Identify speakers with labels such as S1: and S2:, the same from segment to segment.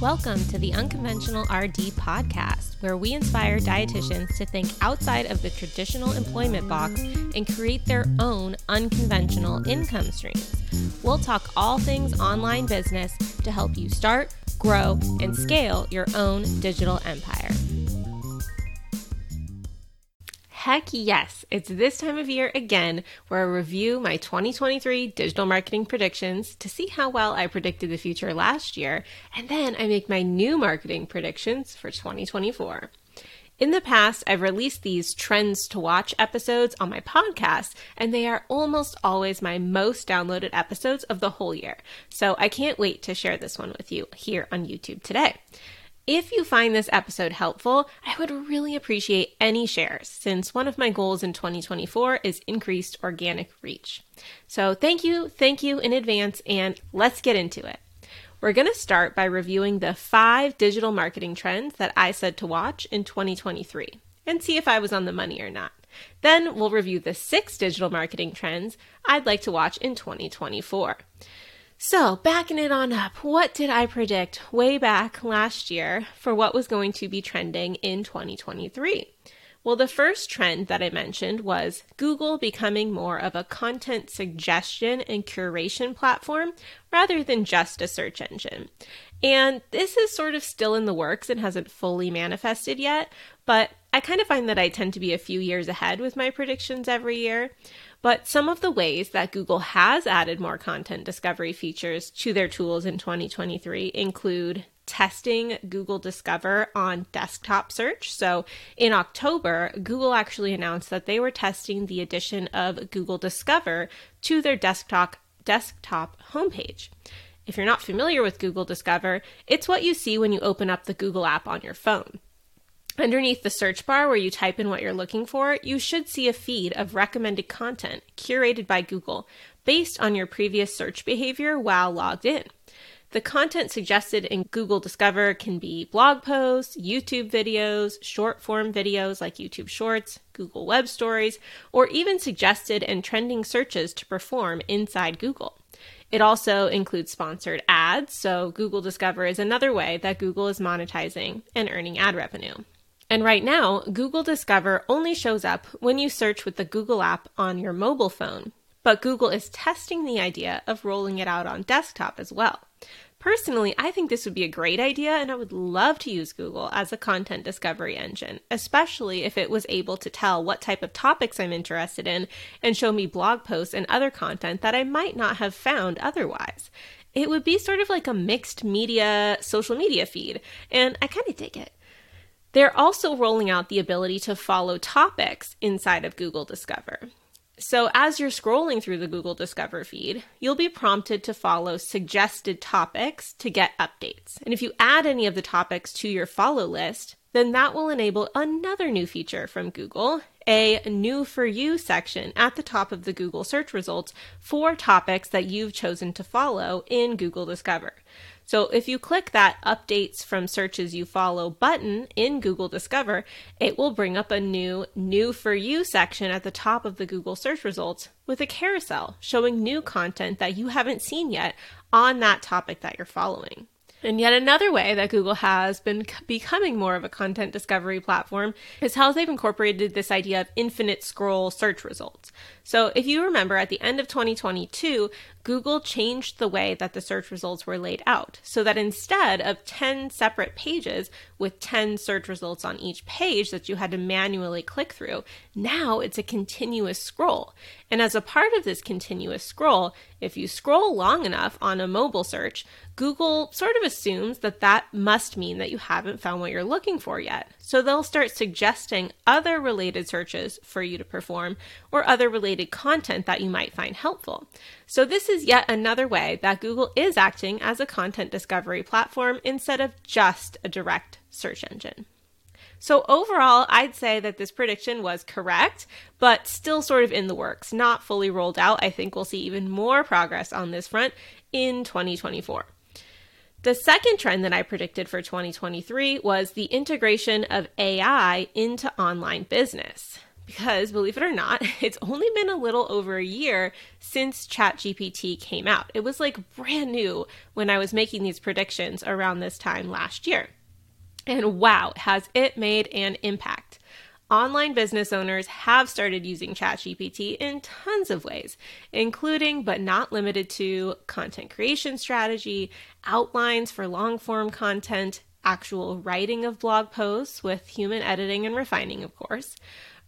S1: Welcome to the Unconventional RD podcast, where we inspire dietitians to think outside of the traditional employment box and create their own unconventional income streams. We'll talk all things online business to help you start, grow, and scale your own digital empire. Heck yes, it's this time of year again where I review my 2023 digital marketing predictions to see how well I predicted the future last year, and then I make my new marketing predictions for 2024. In the past, I've released these trends to watch episodes on my podcast, and they are almost always my most downloaded episodes of the whole year. So I can't wait to share this one with you here on YouTube today. If you find this episode helpful, I would really appreciate any shares since one of my goals in 2024 is increased organic reach. So thank you, thank you in advance, and let's get into it. We're going to start by reviewing the five digital marketing trends that I said to watch in 2023 and see if I was on the money or not. Then we'll review the six digital marketing trends I'd like to watch in 2024. So, backing it on up, what did I predict way back last year for what was going to be trending in 2023? Well, the first trend that I mentioned was Google becoming more of a content suggestion and curation platform rather than just a search engine. And this is sort of still in the works and hasn't fully manifested yet, but I kind of find that I tend to be a few years ahead with my predictions every year. But some of the ways that Google has added more content discovery features to their tools in 2023 include testing Google Discover on desktop search. So in October, Google actually announced that they were testing the addition of Google Discover to their desktop desktop homepage. If you're not familiar with Google Discover, it's what you see when you open up the Google app on your phone. Underneath the search bar where you type in what you're looking for, you should see a feed of recommended content curated by Google based on your previous search behavior while logged in. The content suggested in Google Discover can be blog posts, YouTube videos, short form videos like YouTube Shorts, Google Web Stories, or even suggested and trending searches to perform inside Google. It also includes sponsored ads, so Google Discover is another way that Google is monetizing and earning ad revenue. And right now, Google Discover only shows up when you search with the Google app on your mobile phone. But Google is testing the idea of rolling it out on desktop as well. Personally, I think this would be a great idea, and I would love to use Google as a content discovery engine, especially if it was able to tell what type of topics I'm interested in and show me blog posts and other content that I might not have found otherwise. It would be sort of like a mixed media social media feed, and I kind of dig it. They're also rolling out the ability to follow topics inside of Google Discover. So, as you're scrolling through the Google Discover feed, you'll be prompted to follow suggested topics to get updates. And if you add any of the topics to your follow list, then that will enable another new feature from Google, a new for you section at the top of the Google search results for topics that you've chosen to follow in Google Discover. So if you click that updates from searches you follow button in Google Discover, it will bring up a new new for you section at the top of the Google search results with a carousel showing new content that you haven't seen yet on that topic that you're following. And yet another way that Google has been becoming more of a content discovery platform is how they've incorporated this idea of infinite scroll search results. So if you remember at the end of 2022, Google changed the way that the search results were laid out so that instead of 10 separate pages with 10 search results on each page that you had to manually click through, now it's a continuous scroll. And as a part of this continuous scroll, if you scroll long enough on a mobile search, Google sort of assumes that that must mean that you haven't found what you're looking for yet. So they'll start suggesting other related searches for you to perform or other related content that you might find helpful. So this is yet another way that Google is acting as a content discovery platform instead of just a direct search engine. So overall, I'd say that this prediction was correct, but still sort of in the works, not fully rolled out. I think we'll see even more progress on this front in 2024. The second trend that I predicted for 2023 was the integration of AI into online business because believe it or not, it's only been a little over a year since ChatGPT came out. It was like brand new when I was making these predictions around this time last year. And wow, has it made an impact. Online business owners have started using ChatGPT in tons of ways, including but not limited to content creation strategy, outlines for long form content, actual writing of blog posts with human editing and refining, of course,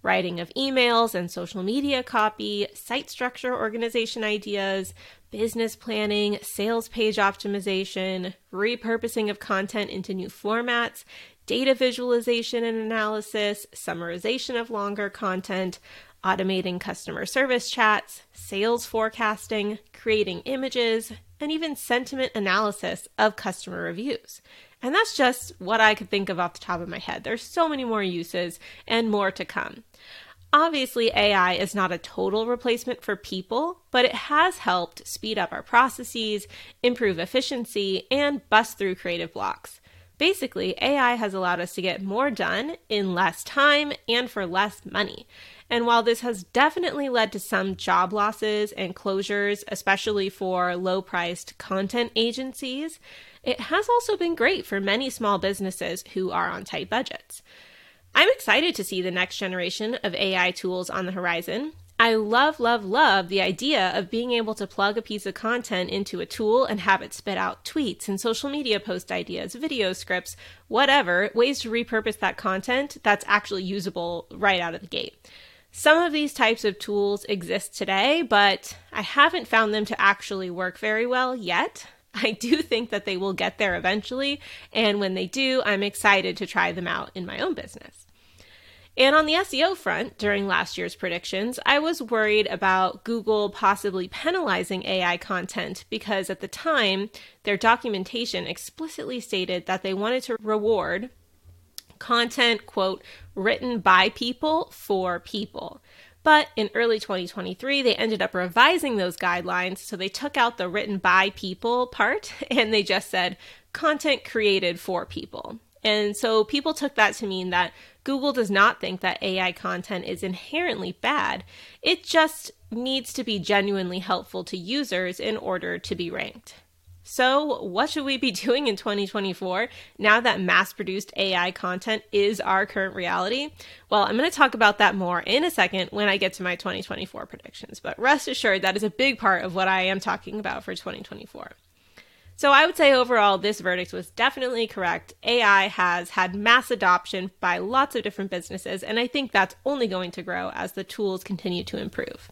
S1: writing of emails and social media copy, site structure organization ideas, business planning, sales page optimization, repurposing of content into new formats, data visualization and analysis, summarization of longer content, automating customer service chats, sales forecasting, creating images, and even sentiment analysis of customer reviews. And that's just what I could think of off the top of my head. There's so many more uses and more to come. Obviously, AI is not a total replacement for people, but it has helped speed up our processes, improve efficiency, and bust through creative blocks. Basically, AI has allowed us to get more done in less time and for less money. And while this has definitely led to some job losses and closures, especially for low priced content agencies, it has also been great for many small businesses who are on tight budgets. I'm excited to see the next generation of AI tools on the horizon. I love, love, love the idea of being able to plug a piece of content into a tool and have it spit out tweets and social media post ideas, video scripts, whatever, ways to repurpose that content that's actually usable right out of the gate. Some of these types of tools exist today, but I haven't found them to actually work very well yet. I do think that they will get there eventually, and when they do, I'm excited to try them out in my own business. And on the SEO front, during last year's predictions, I was worried about Google possibly penalizing AI content because at the time, their documentation explicitly stated that they wanted to reward content, quote, written by people for people. But in early 2023, they ended up revising those guidelines. So they took out the written by people part and they just said content created for people. And so people took that to mean that Google does not think that AI content is inherently bad. It just needs to be genuinely helpful to users in order to be ranked. So, what should we be doing in 2024 now that mass produced AI content is our current reality? Well, I'm going to talk about that more in a second when I get to my 2024 predictions, but rest assured that is a big part of what I am talking about for 2024. So, I would say overall, this verdict was definitely correct. AI has had mass adoption by lots of different businesses, and I think that's only going to grow as the tools continue to improve.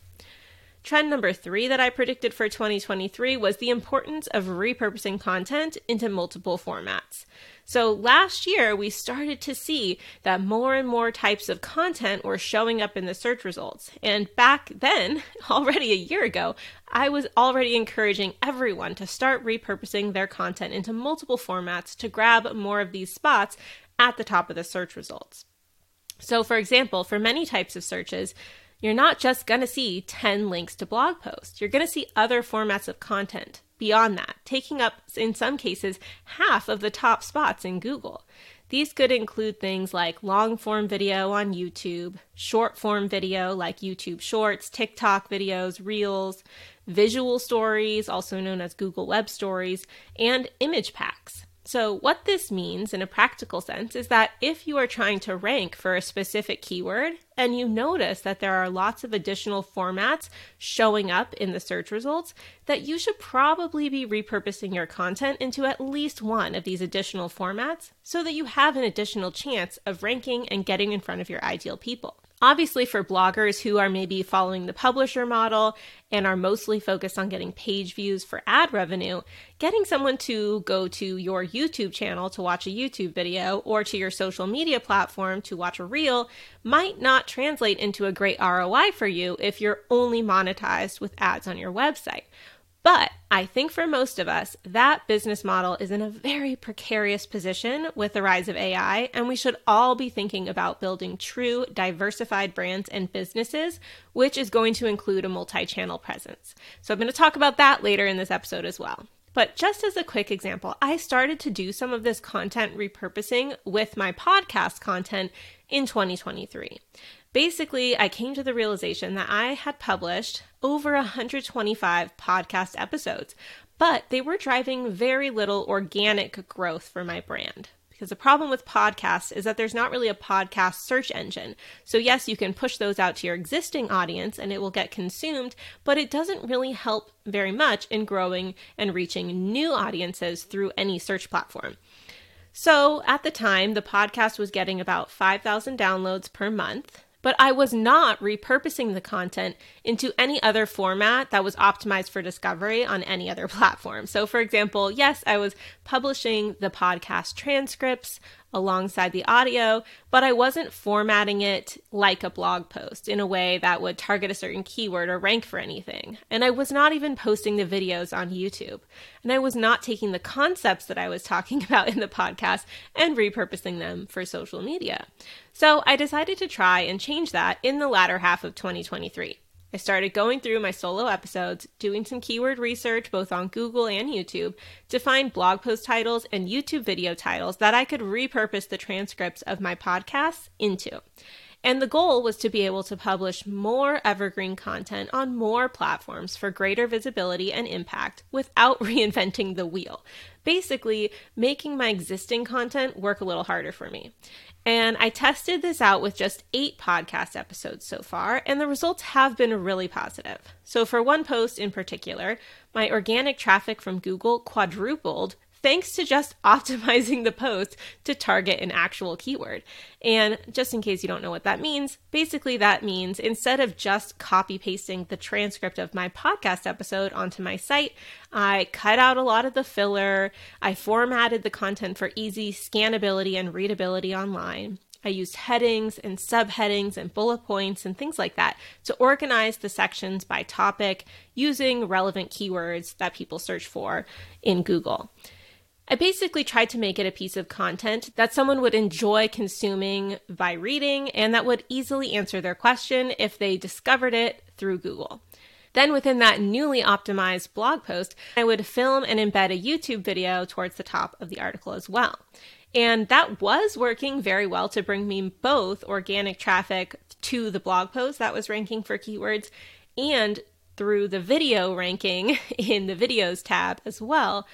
S1: Trend number three that I predicted for 2023 was the importance of repurposing content into multiple formats. So last year, we started to see that more and more types of content were showing up in the search results. And back then, already a year ago, I was already encouraging everyone to start repurposing their content into multiple formats to grab more of these spots at the top of the search results. So, for example, for many types of searches, you're not just going to see 10 links to blog posts. You're going to see other formats of content beyond that, taking up, in some cases, half of the top spots in Google. These could include things like long form video on YouTube, short form video like YouTube Shorts, TikTok videos, Reels, visual stories, also known as Google Web Stories, and image packs. So, what this means in a practical sense is that if you are trying to rank for a specific keyword and you notice that there are lots of additional formats showing up in the search results, that you should probably be repurposing your content into at least one of these additional formats so that you have an additional chance of ranking and getting in front of your ideal people. Obviously, for bloggers who are maybe following the publisher model and are mostly focused on getting page views for ad revenue, getting someone to go to your YouTube channel to watch a YouTube video or to your social media platform to watch a reel might not translate into a great ROI for you if you're only monetized with ads on your website. But I think for most of us, that business model is in a very precarious position with the rise of AI, and we should all be thinking about building true, diversified brands and businesses, which is going to include a multi channel presence. So I'm going to talk about that later in this episode as well. But just as a quick example, I started to do some of this content repurposing with my podcast content in 2023. Basically, I came to the realization that I had published over 125 podcast episodes, but they were driving very little organic growth for my brand. Because the problem with podcasts is that there's not really a podcast search engine. So, yes, you can push those out to your existing audience and it will get consumed, but it doesn't really help very much in growing and reaching new audiences through any search platform. So, at the time, the podcast was getting about 5,000 downloads per month but I was not repurposing the content into any other format that was optimized for discovery on any other platform. So, for example, yes, I was publishing the podcast transcripts alongside the audio, but I wasn't formatting it like a blog post in a way that would target a certain keyword or rank for anything. And I was not even posting the videos on YouTube. And I was not taking the concepts that I was talking about in the podcast and repurposing them for social media. So I decided to try and change that in the latter half of 2023. I started going through my solo episodes, doing some keyword research both on Google and YouTube to find blog post titles and YouTube video titles that I could repurpose the transcripts of my podcasts into. And the goal was to be able to publish more evergreen content on more platforms for greater visibility and impact without reinventing the wheel. Basically, making my existing content work a little harder for me. And I tested this out with just eight podcast episodes so far, and the results have been really positive. So, for one post in particular, my organic traffic from Google quadrupled thanks to just optimizing the post to target an actual keyword. And just in case you don't know what that means, basically that means instead of just copy pasting the transcript of my podcast episode onto my site, I cut out a lot of the filler, I formatted the content for easy scannability and readability online. I used headings and subheadings and bullet points and things like that to organize the sections by topic using relevant keywords that people search for in Google. I basically tried to make it a piece of content that someone would enjoy consuming by reading and that would easily answer their question if they discovered it through Google. Then, within that newly optimized blog post, I would film and embed a YouTube video towards the top of the article as well. And that was working very well to bring me both organic traffic to the blog post that was ranking for keywords and through the video ranking in the videos tab as well,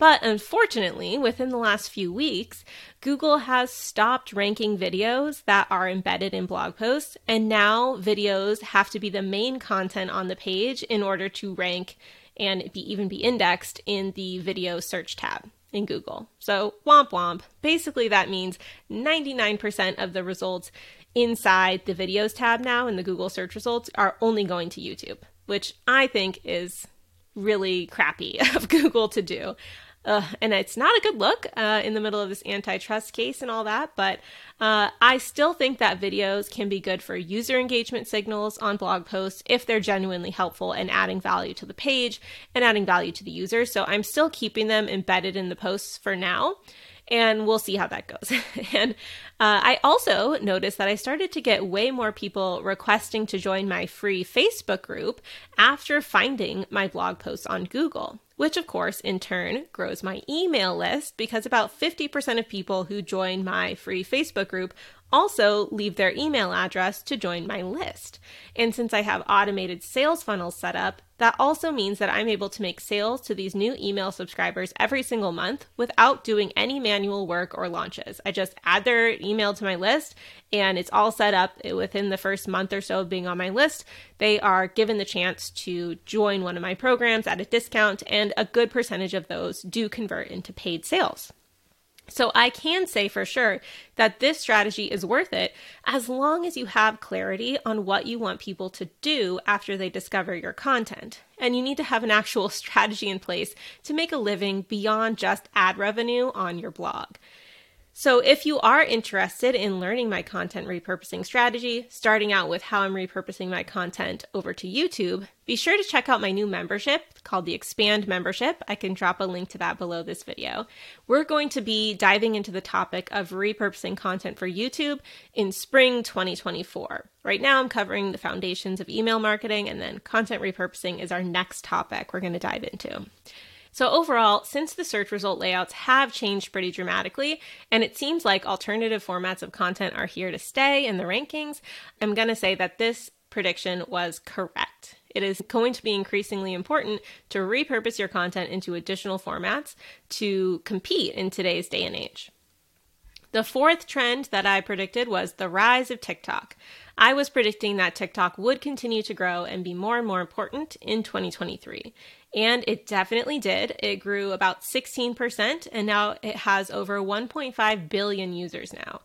S1: but unfortunately, within the last few weeks, Google has stopped ranking videos that are embedded in blog posts, and now videos have to be the main content on the page in order to rank and be even be indexed in the video search tab in Google. So, womp womp. Basically, that means 99% of the results inside the videos tab now in the Google search results are only going to YouTube, which I think is really crappy of Google to do. Uh, and it's not a good look uh, in the middle of this antitrust case and all that, but uh, I still think that videos can be good for user engagement signals on blog posts if they're genuinely helpful and adding value to the page and adding value to the user. So I'm still keeping them embedded in the posts for now and we'll see how that goes. and uh, I also noticed that I started to get way more people requesting to join my free Facebook group after finding my blog posts on Google which of course in turn grows my email list because about 50% of people who join my free Facebook group also leave their email address to join my list. And since I have automated sales funnels set up, that also means that I'm able to make sales to these new email subscribers every single month without doing any manual work or launches. I just add their email to my list and it's all set up within the first month or so of being on my list. They are given the chance to join one of my programs at a discount, and a good percentage of those do convert into paid sales. So I can say for sure that this strategy is worth it as long as you have clarity on what you want people to do after they discover your content. And you need to have an actual strategy in place to make a living beyond just ad revenue on your blog. So, if you are interested in learning my content repurposing strategy, starting out with how I'm repurposing my content over to YouTube, be sure to check out my new membership called the Expand Membership. I can drop a link to that below this video. We're going to be diving into the topic of repurposing content for YouTube in spring 2024. Right now, I'm covering the foundations of email marketing, and then content repurposing is our next topic we're going to dive into. So, overall, since the search result layouts have changed pretty dramatically, and it seems like alternative formats of content are here to stay in the rankings, I'm going to say that this prediction was correct. It is going to be increasingly important to repurpose your content into additional formats to compete in today's day and age. The fourth trend that I predicted was the rise of TikTok. I was predicting that TikTok would continue to grow and be more and more important in 2023. And it definitely did. It grew about 16%, and now it has over 1.5 billion users now.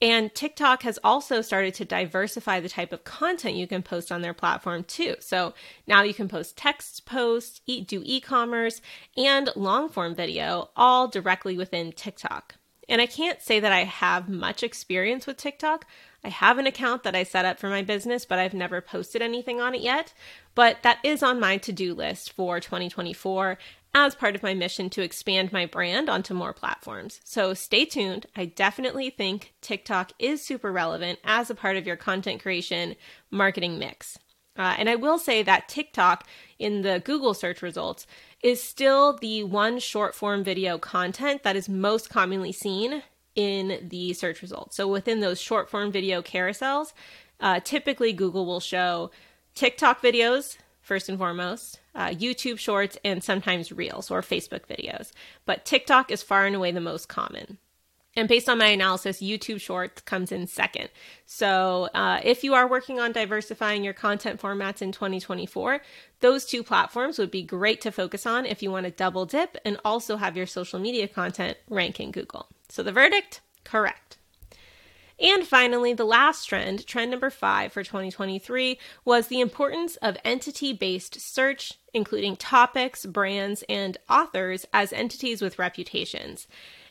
S1: And TikTok has also started to diversify the type of content you can post on their platform too. So now you can post text posts, do e commerce, and long form video all directly within TikTok. And I can't say that I have much experience with TikTok. I have an account that I set up for my business, but I've never posted anything on it yet. But that is on my to do list for 2024 as part of my mission to expand my brand onto more platforms. So stay tuned. I definitely think TikTok is super relevant as a part of your content creation marketing mix. Uh, and I will say that TikTok in the Google search results is still the one short form video content that is most commonly seen in the search results. So within those short form video carousels, uh, typically Google will show TikTok videos first and foremost, uh, YouTube shorts, and sometimes Reels or Facebook videos. But TikTok is far and away the most common. And based on my analysis, YouTube Shorts comes in second. So, uh, if you are working on diversifying your content formats in 2024, those two platforms would be great to focus on if you want to double dip and also have your social media content rank in Google. So, the verdict correct. And finally, the last trend, trend number five for 2023, was the importance of entity based search, including topics, brands, and authors as entities with reputations.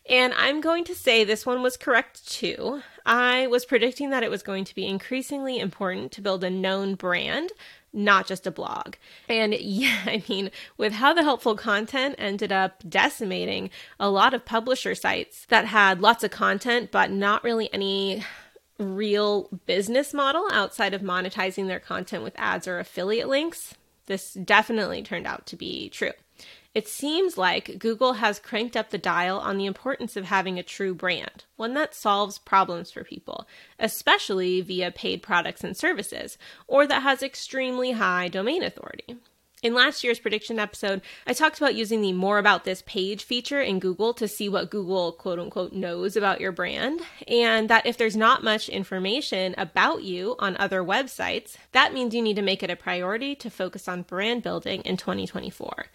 S1: And I'm going to say this one was correct too. I was predicting that it was going to be increasingly important to build a known brand, not just a blog. And yeah, I mean, with how the helpful content ended up decimating a lot of publisher sites that had lots of content, but not really any real business model outside of monetizing their content with ads or affiliate links, this definitely turned out to be true. It seems like Google has cranked up the dial on the importance of having a true brand, one that solves problems for people, especially via paid products and services, or that has extremely high domain authority. In last year's prediction episode, I talked about using the more about this page feature in Google to see what Google quote unquote knows about your brand, and that if there's not much information about you on other websites, that means you need to make it a priority to focus on brand building in 2024.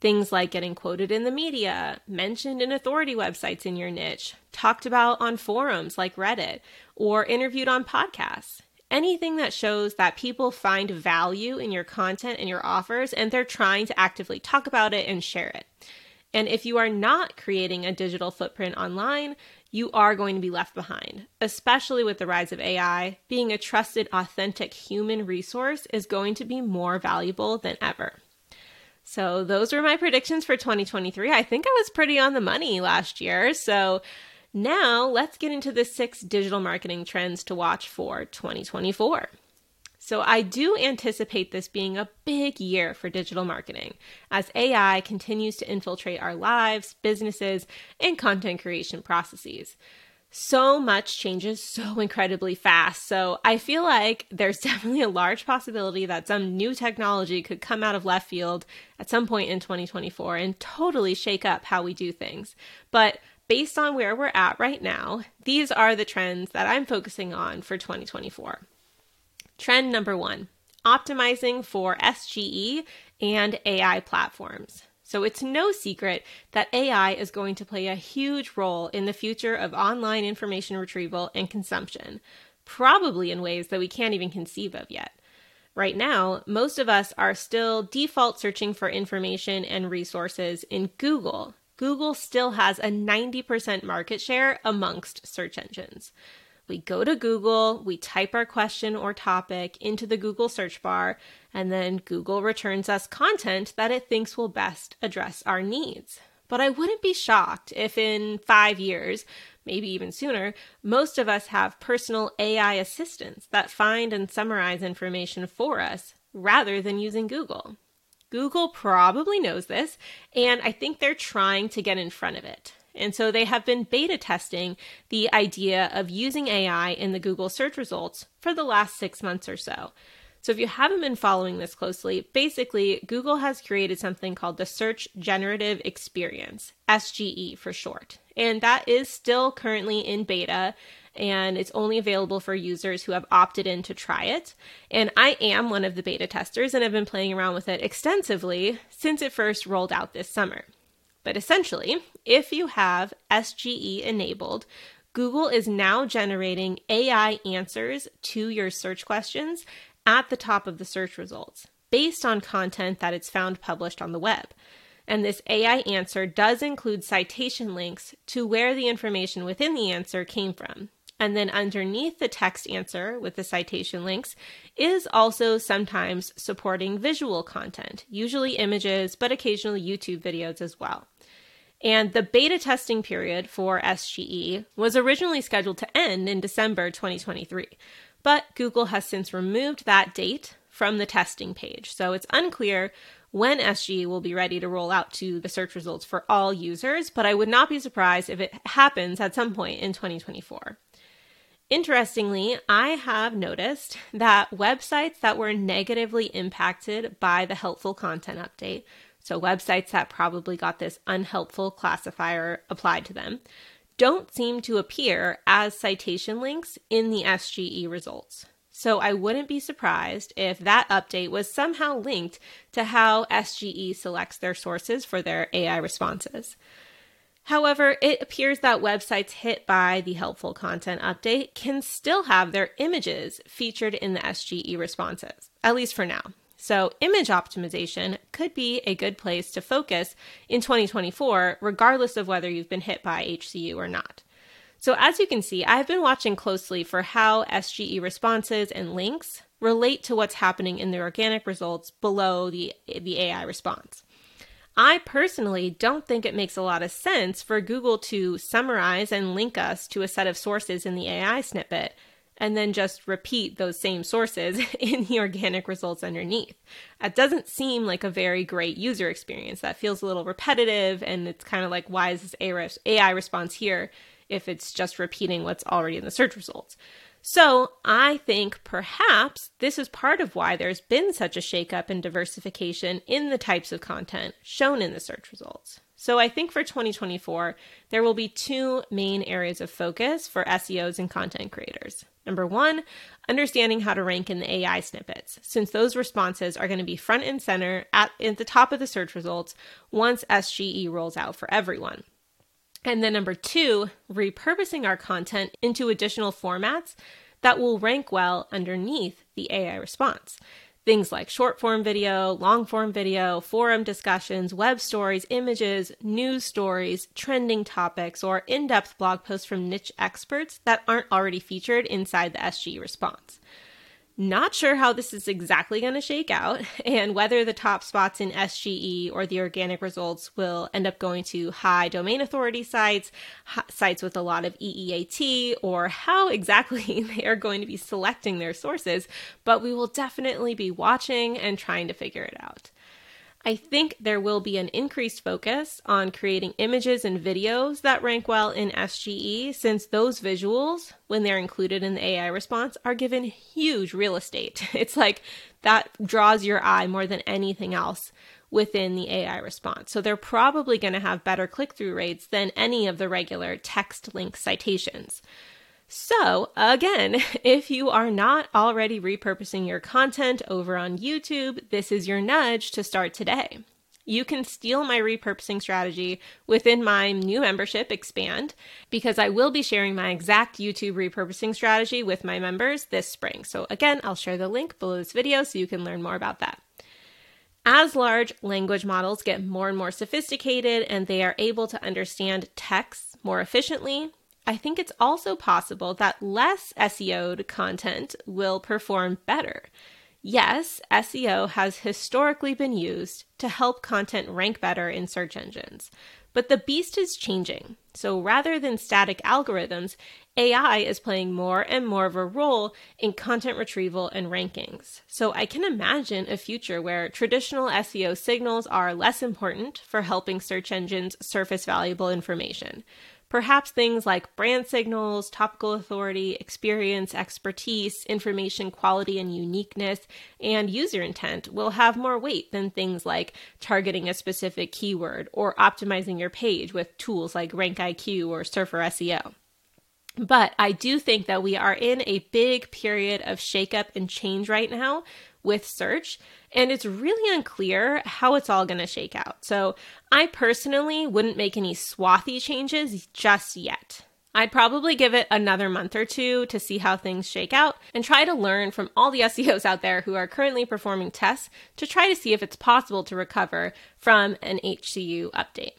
S1: Things like getting quoted in the media, mentioned in authority websites in your niche, talked about on forums like Reddit, or interviewed on podcasts. Anything that shows that people find value in your content and your offers and they're trying to actively talk about it and share it. And if you are not creating a digital footprint online, you are going to be left behind, especially with the rise of AI. Being a trusted, authentic human resource is going to be more valuable than ever. So, those were my predictions for 2023. I think I was pretty on the money last year. So, now let's get into the six digital marketing trends to watch for 2024. So, I do anticipate this being a big year for digital marketing as AI continues to infiltrate our lives, businesses, and content creation processes so much changes so incredibly fast. So I feel like there's definitely a large possibility that some new technology could come out of left field at some point in 2024 and totally shake up how we do things. But based on where we're at right now, these are the trends that I'm focusing on for 2024. Trend number one optimizing for SGE and AI platforms. So it's no secret that AI is going to play a huge role in the future of online information retrieval and consumption, probably in ways that we can't even conceive of yet. Right now, most of us are still default searching for information and resources in Google. Google still has a 90% market share amongst search engines. We go to Google, we type our question or topic into the Google search bar, and then Google returns us content that it thinks will best address our needs. But I wouldn't be shocked if in five years, maybe even sooner, most of us have personal AI assistants that find and summarize information for us rather than using Google. Google probably knows this, and I think they're trying to get in front of it. And so they have been beta testing the idea of using AI in the Google search results for the last six months or so. So, if you haven't been following this closely, basically, Google has created something called the Search Generative Experience, SGE for short. And that is still currently in beta and it's only available for users who have opted in to try it. And I am one of the beta testers and have been playing around with it extensively since it first rolled out this summer. But essentially, if you have SGE enabled, Google is now generating AI answers to your search questions at the top of the search results based on content that it's found published on the web. And this AI answer does include citation links to where the information within the answer came from. And then underneath the text answer with the citation links is also sometimes supporting visual content, usually images, but occasionally YouTube videos as well. And the beta testing period for SGE was originally scheduled to end in December 2023, but Google has since removed that date from the testing page. So it's unclear when SGE will be ready to roll out to the search results for all users, but I would not be surprised if it happens at some point in 2024. Interestingly, I have noticed that websites that were negatively impacted by the helpful content update, so websites that probably got this unhelpful classifier applied to them, don't seem to appear as citation links in the SGE results. So I wouldn't be surprised if that update was somehow linked to how SGE selects their sources for their AI responses. However, it appears that websites hit by the helpful content update can still have their images featured in the SGE responses, at least for now. So, image optimization could be a good place to focus in 2024, regardless of whether you've been hit by HCU or not. So, as you can see, I've been watching closely for how SGE responses and links relate to what's happening in the organic results below the, the AI response. I personally don't think it makes a lot of sense for Google to summarize and link us to a set of sources in the AI snippet and then just repeat those same sources in the organic results underneath. That doesn't seem like a very great user experience. That feels a little repetitive, and it's kind of like, why is this AI response here if it's just repeating what's already in the search results? So I think perhaps this is part of why there's been such a shakeup and diversification in the types of content shown in the search results. So I think for 2024, there will be two main areas of focus for SEOs and content creators. Number one, understanding how to rank in the AI snippets, since those responses are going to be front and center at, at the top of the search results once SGE rolls out for everyone. And then number two, repurposing our content into additional formats that will rank well underneath the AI response. Things like short form video, long form video, forum discussions, web stories, images, news stories, trending topics, or in depth blog posts from niche experts that aren't already featured inside the SGE response. Not sure how this is exactly going to shake out and whether the top spots in SGE or the organic results will end up going to high domain authority sites, sites with a lot of EEAT, or how exactly they are going to be selecting their sources, but we will definitely be watching and trying to figure it out. I think there will be an increased focus on creating images and videos that rank well in SGE, since those visuals, when they're included in the AI response, are given huge real estate. It's like that draws your eye more than anything else within the AI response. So they're probably going to have better click through rates than any of the regular text link citations. So, again, if you are not already repurposing your content over on YouTube, this is your nudge to start today. You can steal my repurposing strategy within my new membership, Expand, because I will be sharing my exact YouTube repurposing strategy with my members this spring. So, again, I'll share the link below this video so you can learn more about that. As large language models get more and more sophisticated and they are able to understand text more efficiently, I think it's also possible that less SEO'd content will perform better. Yes, SEO has historically been used to help content rank better in search engines. But the beast is changing. So rather than static algorithms, AI is playing more and more of a role in content retrieval and rankings. So I can imagine a future where traditional SEO signals are less important for helping search engines surface valuable information. Perhaps things like brand signals, topical authority, experience, expertise, information quality and uniqueness, and user intent will have more weight than things like targeting a specific keyword or optimizing your page with tools like RankIQ or Surfer SEO. But I do think that we are in a big period of shakeup and change right now with search, and it's really unclear how it's all going to shake out. So I personally wouldn't make any swathy changes just yet. I'd probably give it another month or two to see how things shake out and try to learn from all the SEOs out there who are currently performing tests to try to see if it's possible to recover from an HCU update.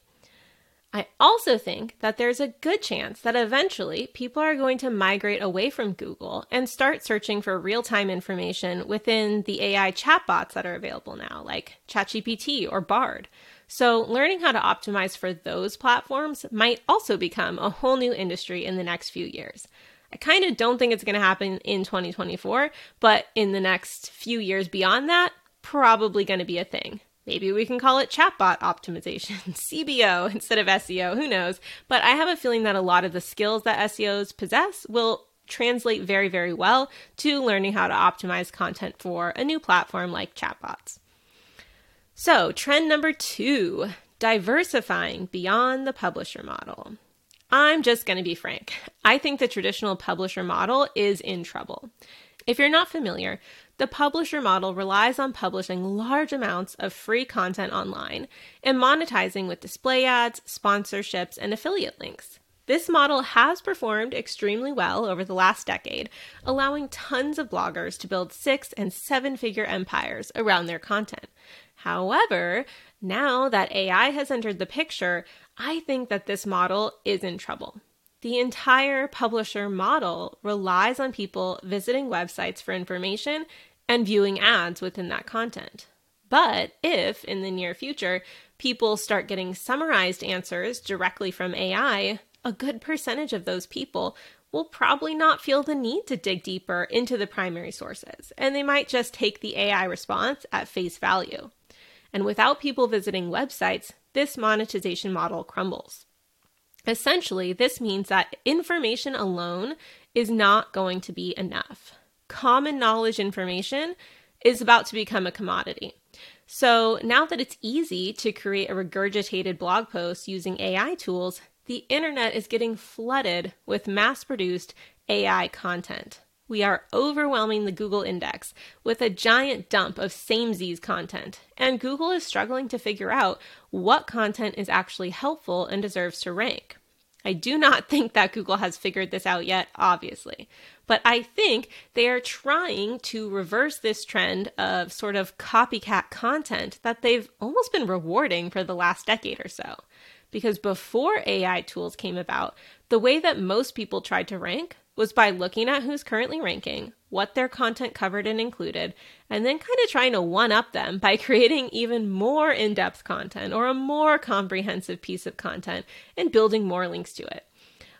S1: I also think that there's a good chance that eventually people are going to migrate away from Google and start searching for real time information within the AI chatbots that are available now, like ChatGPT or Bard. So, learning how to optimize for those platforms might also become a whole new industry in the next few years. I kind of don't think it's going to happen in 2024, but in the next few years beyond that, probably going to be a thing. Maybe we can call it chatbot optimization, CBO instead of SEO, who knows? But I have a feeling that a lot of the skills that SEOs possess will translate very, very well to learning how to optimize content for a new platform like chatbots. So, trend number two diversifying beyond the publisher model. I'm just going to be frank. I think the traditional publisher model is in trouble. If you're not familiar, the publisher model relies on publishing large amounts of free content online and monetizing with display ads, sponsorships, and affiliate links. This model has performed extremely well over the last decade, allowing tons of bloggers to build six and seven figure empires around their content. However, now that AI has entered the picture, I think that this model is in trouble. The entire publisher model relies on people visiting websites for information and viewing ads within that content. But if, in the near future, people start getting summarized answers directly from AI, a good percentage of those people will probably not feel the need to dig deeper into the primary sources, and they might just take the AI response at face value. And without people visiting websites, this monetization model crumbles. Essentially, this means that information alone is not going to be enough common knowledge information is about to become a commodity. So now that it's easy to create a regurgitated blog post using AI tools, the internet is getting flooded with mass produced AI content. We are overwhelming the Google index with a giant dump of samesies content, and Google is struggling to figure out what content is actually helpful and deserves to rank. I do not think that Google has figured this out yet, obviously. But I think they are trying to reverse this trend of sort of copycat content that they've almost been rewarding for the last decade or so. Because before AI tools came about, the way that most people tried to rank was by looking at who's currently ranking, what their content covered and included, and then kind of trying to one up them by creating even more in depth content or a more comprehensive piece of content and building more links to it.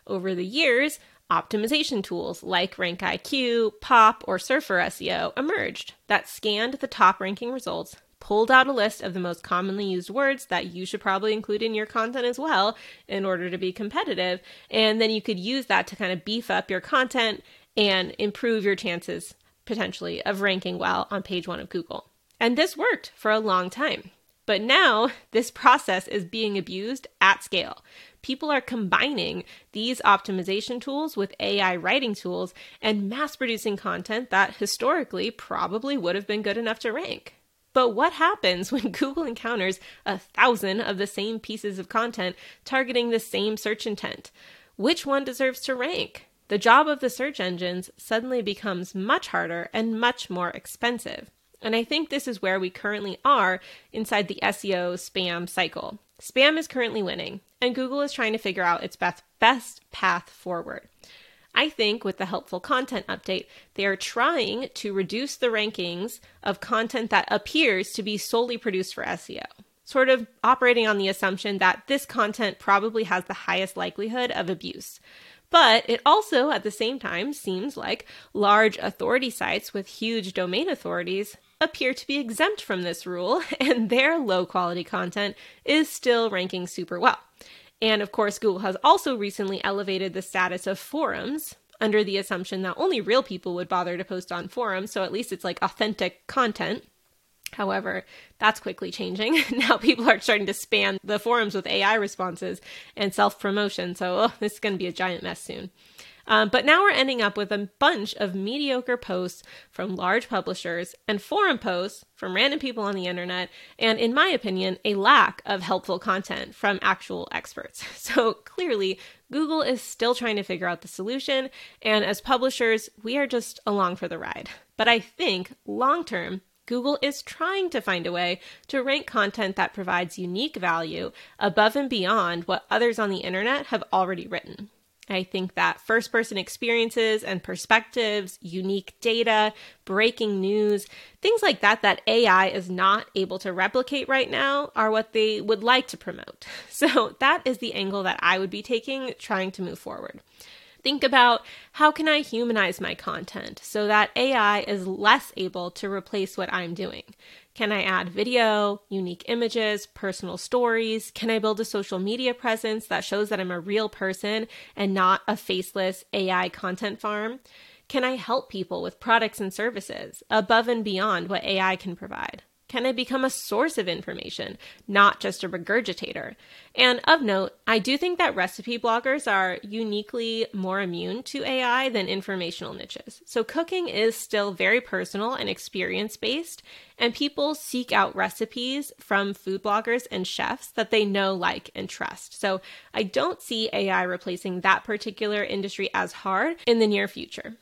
S1: Over the years, optimization tools like RankIQ, POP, or Surfer SEO emerged that scanned the top ranking results pulled out a list of the most commonly used words that you should probably include in your content as well in order to be competitive. And then you could use that to kind of beef up your content and improve your chances potentially of ranking well on page one of Google. And this worked for a long time. But now this process is being abused at scale. People are combining these optimization tools with AI writing tools and mass producing content that historically probably would have been good enough to rank. But what happens when Google encounters a thousand of the same pieces of content targeting the same search intent? Which one deserves to rank? The job of the search engines suddenly becomes much harder and much more expensive. And I think this is where we currently are inside the SEO spam cycle. Spam is currently winning, and Google is trying to figure out its best, path forward. I think with the helpful content update, they are trying to reduce the rankings of content that appears to be solely produced for SEO. sort of operating on the assumption that this content probably has the highest likelihood of abuse. But it also, at the same time, seems like large authority sites with huge domain authorities appear to be exempt from this rule, and their low quality content is still ranking super well. And of course, Google has also recently elevated the status of forums under the assumption that only real people would bother to post on forums, so at least it's like authentic content. However, that's quickly changing. now people are starting to spam the forums with AI responses and self promotion, so oh, this is going to be a giant mess soon. Um, but now we're ending up with a bunch of mediocre posts from large publishers and forum posts from random people on the internet, and in my opinion, a lack of helpful content from actual experts. So clearly, Google is still trying to figure out the solution, and as publishers, we are just along for the ride. But I think long term, Google is trying to find a way to rank content that provides unique value above and beyond what others on the internet have already written. I think that first person experiences and perspectives, unique data, breaking news, things like that, that AI is not able to replicate right now, are what they would like to promote. So that is the angle that I would be taking trying to move forward. Think about how can I humanize my content so that AI is less able to replace what I'm doing? Can I add video, unique images, personal stories? Can I build a social media presence that shows that I'm a real person and not a faceless AI content farm? Can I help people with products and services above and beyond what AI can provide? Can I become a source of information, not just a regurgitator? And of note, I do think that recipe bloggers are uniquely more immune to AI than informational niches. So cooking is still very personal and experience based, and people seek out recipes from food bloggers and chefs that they know, like, and trust. So I don't see AI replacing that particular industry as hard in the near future.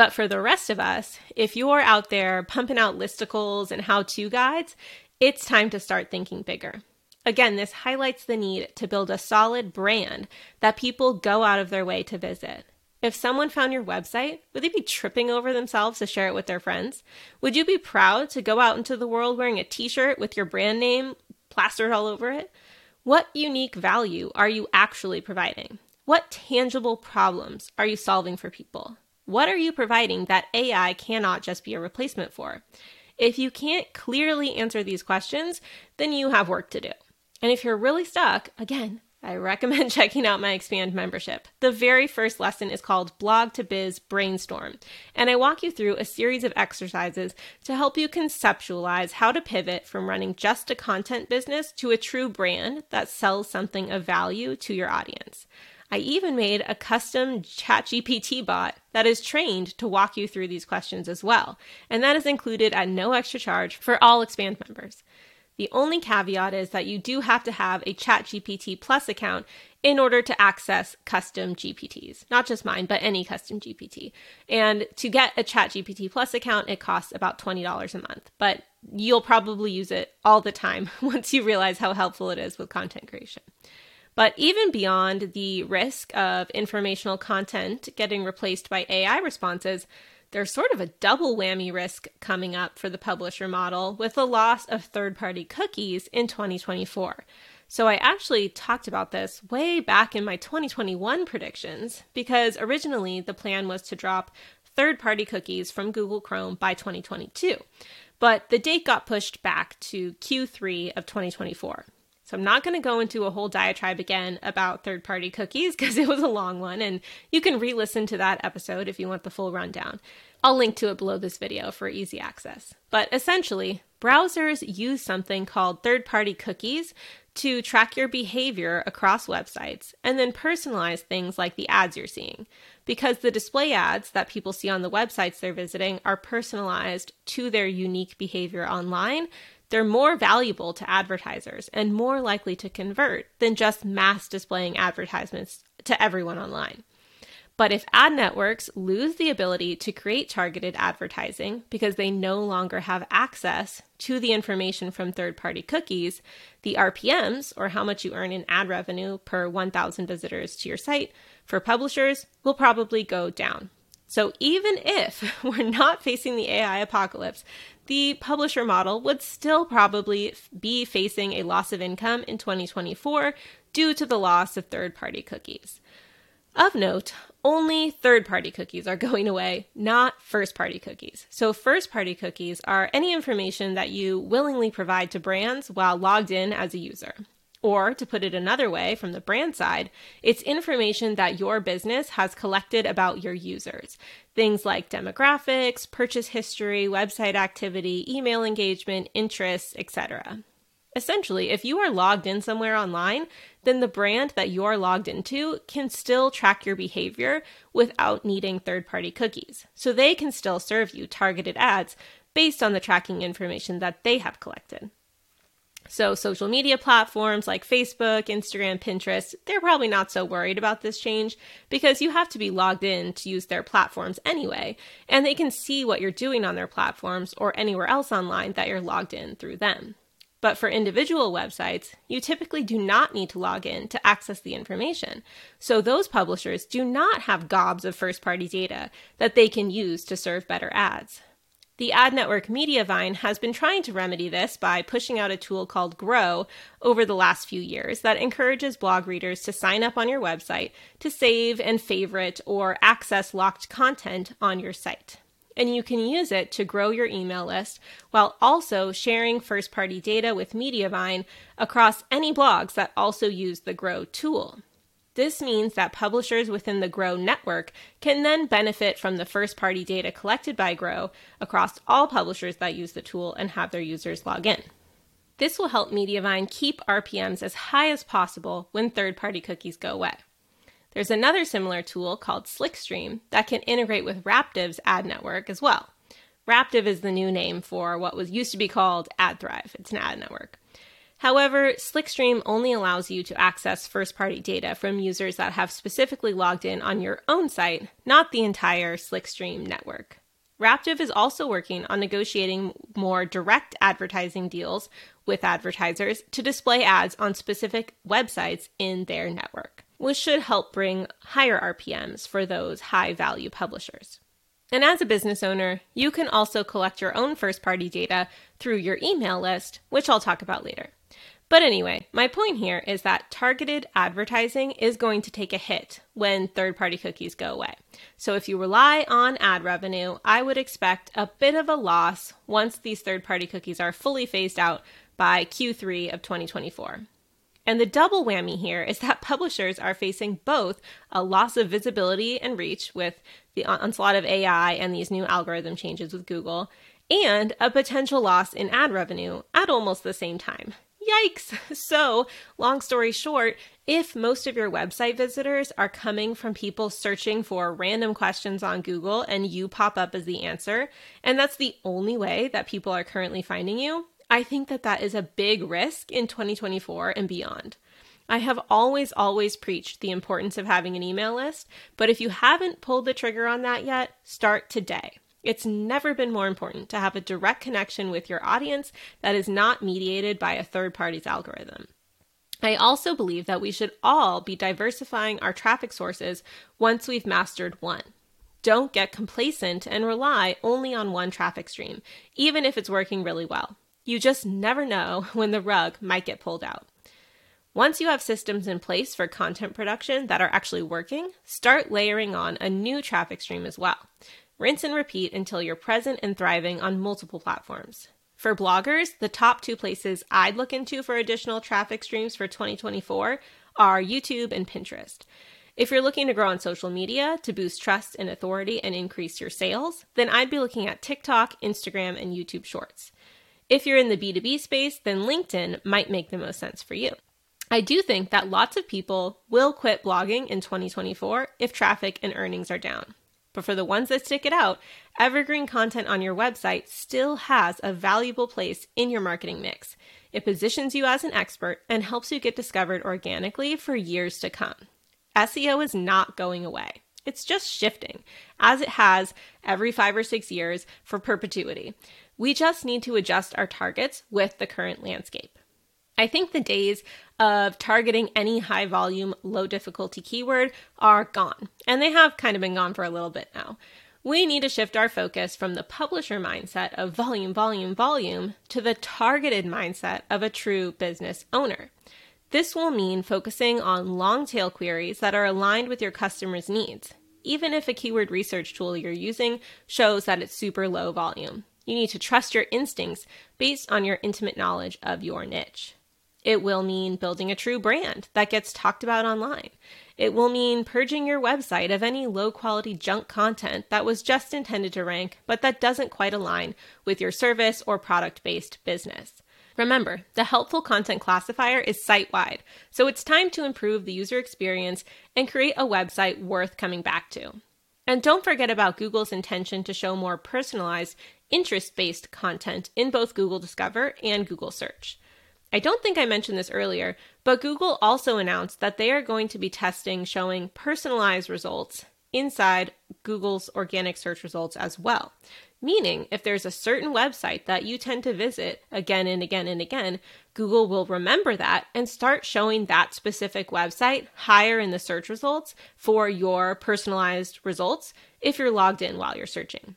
S1: But for the rest of us, if you're out there pumping out listicles and how to guides, it's time to start thinking bigger. Again, this highlights the need to build a solid brand that people go out of their way to visit. If someone found your website, would they be tripping over themselves to share it with their friends? Would you be proud to go out into the world wearing a t shirt with your brand name plastered all over it? What unique value are you actually providing? What tangible problems are you solving for people? What are you providing that AI cannot just be a replacement for? If you can't clearly answer these questions, then you have work to do. And if you're really stuck, again, I recommend checking out my Expand membership. The very first lesson is called Blog to Biz Brainstorm, and I walk you through a series of exercises to help you conceptualize how to pivot from running just a content business to a true brand that sells something of value to your audience. I even made a custom ChatGPT bot that is trained to walk you through these questions as well, and that is included at no extra charge for all Expand members. The only caveat is that you do have to have a ChatGPT Plus account in order to access custom GPTs, not just mine, but any custom GPT. And to get a ChatGPT Plus account, it costs about $20 a month, but you'll probably use it all the time once you realize how helpful it is with content creation. But even beyond the risk of informational content getting replaced by AI responses, there's sort of a double whammy risk coming up for the publisher model with the loss of third party cookies in 2024. So I actually talked about this way back in my 2021 predictions because originally the plan was to drop third party cookies from Google Chrome by 2022. But the date got pushed back to Q3 of 2024. So I'm not going to go into a whole diatribe again about third party cookies because it was a long one, and you can re listen to that episode if you want the full rundown. I'll link to it below this video for easy access. But essentially, browsers use something called third party cookies to track your behavior across websites and then personalize things like the ads you're seeing. Because the display ads that people see on the websites they're visiting are personalized to their unique behavior online, they're more valuable to advertisers and more likely to convert than just mass displaying advertisements to everyone online. But if ad networks lose the ability to create targeted advertising because they no longer have access to the information from third party cookies, the RPMs, or how much you earn in ad revenue per 1,000 visitors to your site, for publishers will probably go down. So even if we're not facing the AI apocalypse, the publisher model would still probably be facing a loss of income in 2024 due to the loss of third party cookies. Of note, only third party cookies are going away, not first party cookies. So, first party cookies are any information that you willingly provide to brands while logged in as a user. Or, to put it another way, from the brand side, it's information that your business has collected about your users. Things like demographics, purchase history, website activity, email engagement, interests, etc. Essentially, if you are logged in somewhere online, then the brand that you're logged into can still track your behavior without needing third party cookies. So they can still serve you targeted ads based on the tracking information that they have collected. So, social media platforms like Facebook, Instagram, Pinterest, they're probably not so worried about this change because you have to be logged in to use their platforms anyway, and they can see what you're doing on their platforms or anywhere else online that you're logged in through them. But for individual websites, you typically do not need to log in to access the information. So those publishers do not have gobs of first party data that they can use to serve better ads. The ad network Mediavine has been trying to remedy this by pushing out a tool called Grow over the last few years that encourages blog readers to sign up on your website to save and favorite or access locked content on your site. And you can use it to grow your email list while also sharing first party data with Mediavine across any blogs that also use the Grow tool. This means that publishers within the Grow network can then benefit from the first party data collected by Grow across all publishers that use the tool and have their users log in. This will help Mediavine keep RPMs as high as possible when third party cookies go away. There's another similar tool called Slickstream that can integrate with Raptive's ad network as well. Raptive is the new name for what was used to be called AdThrive. It's an ad network. However, Slickstream only allows you to access first party data from users that have specifically logged in on your own site, not the entire Slickstream network. Raptive is also working on negotiating more direct advertising deals with advertisers to display ads on specific websites in their network, which should help bring higher RPMs for those high value publishers. And as a business owner, you can also collect your own first party data through your email list, which I'll talk about later. But anyway, my point here is that targeted advertising is going to take a hit when third party cookies go away. So if you rely on ad revenue, I would expect a bit of a loss once these third party cookies are fully phased out by Q3 of 2024. And the double whammy here is that publishers are facing both a loss of visibility and reach with the onslaught of AI and these new algorithm changes with Google, and a potential loss in ad revenue at almost the same time. Yikes! So, long story short, if most of your website visitors are coming from people searching for random questions on Google and you pop up as the answer, and that's the only way that people are currently finding you, I think that that is a big risk in 2024 and beyond. I have always, always preached the importance of having an email list, but if you haven't pulled the trigger on that yet, start today. It's never been more important to have a direct connection with your audience that is not mediated by a third party's algorithm. I also believe that we should all be diversifying our traffic sources once we've mastered one. Don't get complacent and rely only on one traffic stream, even if it's working really well. You just never know when the rug might get pulled out. Once you have systems in place for content production that are actually working, start layering on a new traffic stream as well. Rinse and repeat until you're present and thriving on multiple platforms. For bloggers, the top two places I'd look into for additional traffic streams for 2024 are YouTube and Pinterest. If you're looking to grow on social media to boost trust and authority and increase your sales, then I'd be looking at TikTok, Instagram, and YouTube Shorts. If you're in the B2B space, then LinkedIn might make the most sense for you. I do think that lots of people will quit blogging in 2024 if traffic and earnings are down. But for the ones that stick it out, evergreen content on your website still has a valuable place in your marketing mix. It positions you as an expert and helps you get discovered organically for years to come. SEO is not going away. It's just shifting, as it has every five or six years for perpetuity. We just need to adjust our targets with the current landscape. I think the days of targeting any high volume, low difficulty keyword are gone. And they have kind of been gone for a little bit now. We need to shift our focus from the publisher mindset of volume, volume, volume to the targeted mindset of a true business owner. This will mean focusing on long tail queries that are aligned with your customers' needs, even if a keyword research tool you're using shows that it's super low volume. You need to trust your instincts based on your intimate knowledge of your niche. It will mean building a true brand that gets talked about online. It will mean purging your website of any low quality junk content that was just intended to rank, but that doesn't quite align with your service or product based business. Remember, the helpful content classifier is site wide, so it's time to improve the user experience and create a website worth coming back to. And don't forget about Google's intention to show more personalized, interest based content in both Google Discover and Google Search. I don't think I mentioned this earlier, but Google also announced that they are going to be testing showing personalized results inside Google's organic search results as well. Meaning, if there's a certain website that you tend to visit again and again and again, Google will remember that and start showing that specific website higher in the search results for your personalized results if you're logged in while you're searching.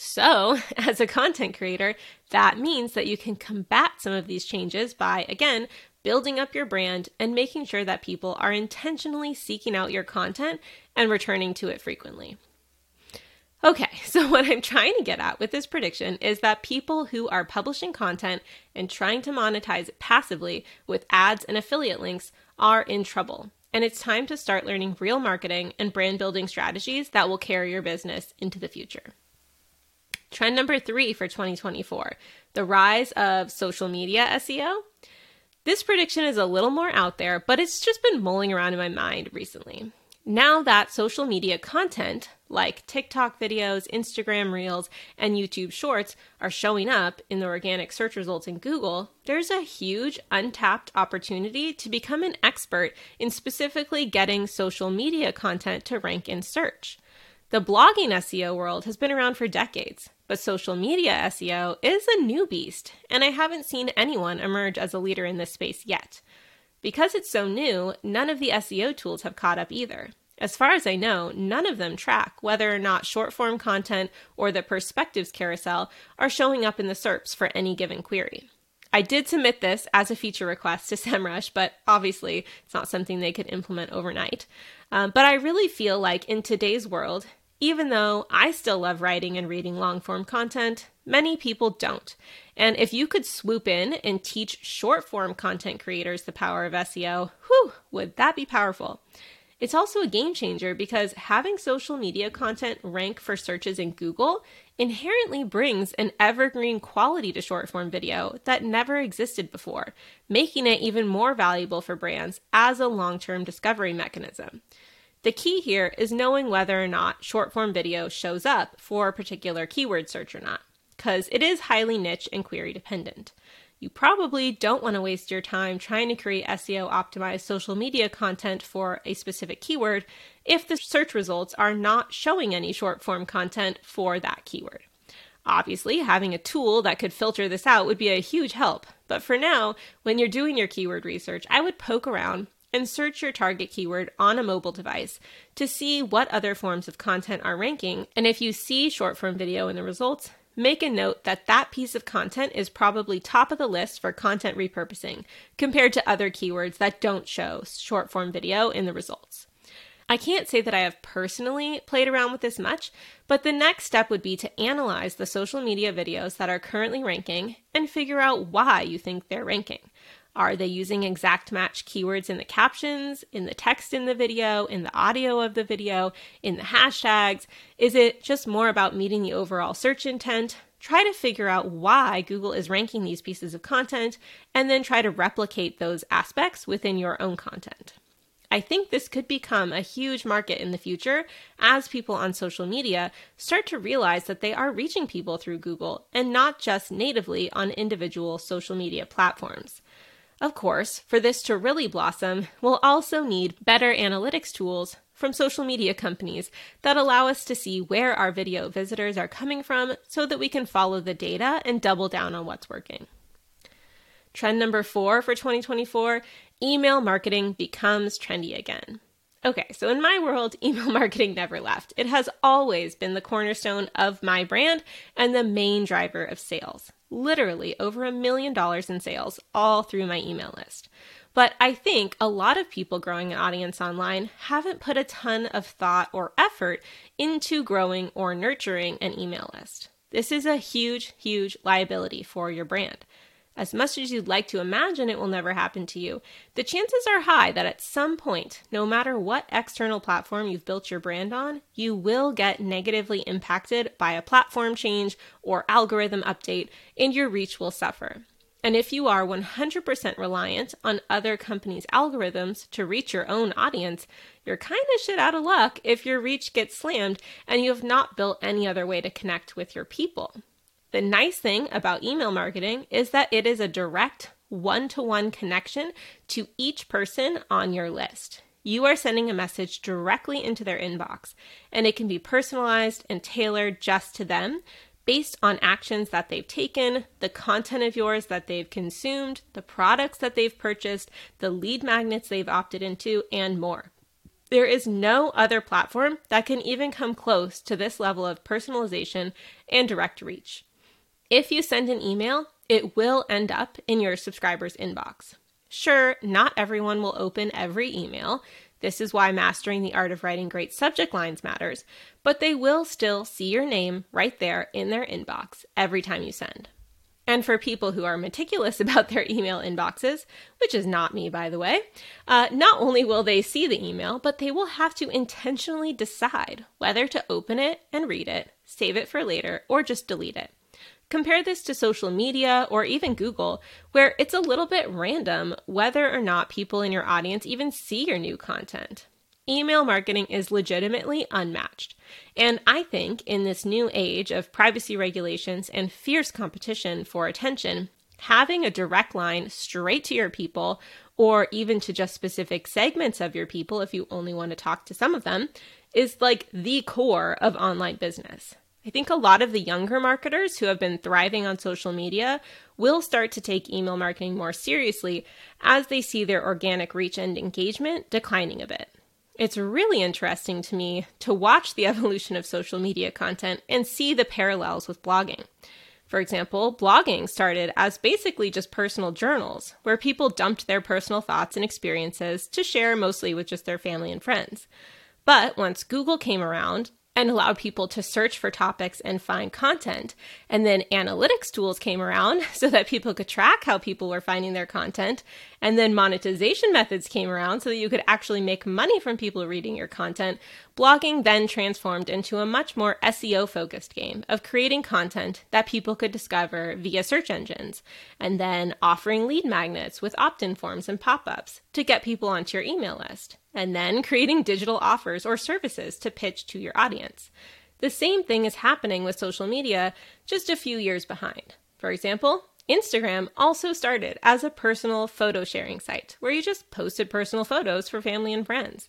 S1: So, as a content creator, that means that you can combat some of these changes by, again, building up your brand and making sure that people are intentionally seeking out your content and returning to it frequently. Okay, so what I'm trying to get at with this prediction is that people who are publishing content and trying to monetize it passively with ads and affiliate links are in trouble. And it's time to start learning real marketing and brand building strategies that will carry your business into the future. Trend number three for 2024 the rise of social media SEO. This prediction is a little more out there, but it's just been mulling around in my mind recently. Now that social media content, like TikTok videos, Instagram Reels, and YouTube Shorts, are showing up in the organic search results in Google, there's a huge untapped opportunity to become an expert in specifically getting social media content to rank in search. The blogging SEO world has been around for decades, but social media SEO is a new beast, and I haven't seen anyone emerge as a leader in this space yet. Because it's so new, none of the SEO tools have caught up either. As far as I know, none of them track whether or not short form content or the perspectives carousel are showing up in the SERPs for any given query. I did submit this as a feature request to SEMrush, but obviously it's not something they could implement overnight. Um, but I really feel like in today's world, even though I still love writing and reading long form content, many people don't. And if you could swoop in and teach short form content creators the power of SEO, whew, would that be powerful? It's also a game changer because having social media content rank for searches in Google inherently brings an evergreen quality to short form video that never existed before, making it even more valuable for brands as a long term discovery mechanism. The key here is knowing whether or not short form video shows up for a particular keyword search or not, because it is highly niche and query dependent. You probably don't want to waste your time trying to create SEO optimized social media content for a specific keyword if the search results are not showing any short form content for that keyword. Obviously, having a tool that could filter this out would be a huge help, but for now, when you're doing your keyword research, I would poke around and search your target keyword on a mobile device to see what other forms of content are ranking. And if you see short form video in the results, make a note that that piece of content is probably top of the list for content repurposing compared to other keywords that don't show short form video in the results. I can't say that I have personally played around with this much, but the next step would be to analyze the social media videos that are currently ranking and figure out why you think they're ranking. Are they using exact match keywords in the captions, in the text in the video, in the audio of the video, in the hashtags? Is it just more about meeting the overall search intent? Try to figure out why Google is ranking these pieces of content and then try to replicate those aspects within your own content. I think this could become a huge market in the future as people on social media start to realize that they are reaching people through Google and not just natively on individual social media platforms. Of course, for this to really blossom, we'll also need better analytics tools from social media companies that allow us to see where our video visitors are coming from so that we can follow the data and double down on what's working. Trend number four for 2024 email marketing becomes trendy again. Okay, so in my world, email marketing never left. It has always been the cornerstone of my brand and the main driver of sales. Literally over a million dollars in sales all through my email list. But I think a lot of people growing an audience online haven't put a ton of thought or effort into growing or nurturing an email list. This is a huge, huge liability for your brand. As much as you'd like to imagine it will never happen to you, the chances are high that at some point, no matter what external platform you've built your brand on, you will get negatively impacted by a platform change or algorithm update and your reach will suffer. And if you are 100% reliant on other companies' algorithms to reach your own audience, you're kind of shit out of luck if your reach gets slammed and you have not built any other way to connect with your people. The nice thing about email marketing is that it is a direct one to one connection to each person on your list. You are sending a message directly into their inbox, and it can be personalized and tailored just to them based on actions that they've taken, the content of yours that they've consumed, the products that they've purchased, the lead magnets they've opted into, and more. There is no other platform that can even come close to this level of personalization and direct reach. If you send an email, it will end up in your subscriber's inbox. Sure, not everyone will open every email. This is why mastering the art of writing great subject lines matters, but they will still see your name right there in their inbox every time you send. And for people who are meticulous about their email inboxes, which is not me, by the way, uh, not only will they see the email, but they will have to intentionally decide whether to open it and read it, save it for later, or just delete it. Compare this to social media or even Google, where it's a little bit random whether or not people in your audience even see your new content. Email marketing is legitimately unmatched. And I think in this new age of privacy regulations and fierce competition for attention, having a direct line straight to your people, or even to just specific segments of your people if you only want to talk to some of them, is like the core of online business. I think a lot of the younger marketers who have been thriving on social media will start to take email marketing more seriously as they see their organic reach and engagement declining a bit. It's really interesting to me to watch the evolution of social media content and see the parallels with blogging. For example, blogging started as basically just personal journals where people dumped their personal thoughts and experiences to share mostly with just their family and friends. But once Google came around, and allowed people to search for topics and find content. And then analytics tools came around so that people could track how people were finding their content. And then monetization methods came around so that you could actually make money from people reading your content. Blogging then transformed into a much more SEO focused game of creating content that people could discover via search engines, and then offering lead magnets with opt in forms and pop ups to get people onto your email list and then creating digital offers or services to pitch to your audience. The same thing is happening with social media, just a few years behind. For example, Instagram also started as a personal photo sharing site where you just posted personal photos for family and friends.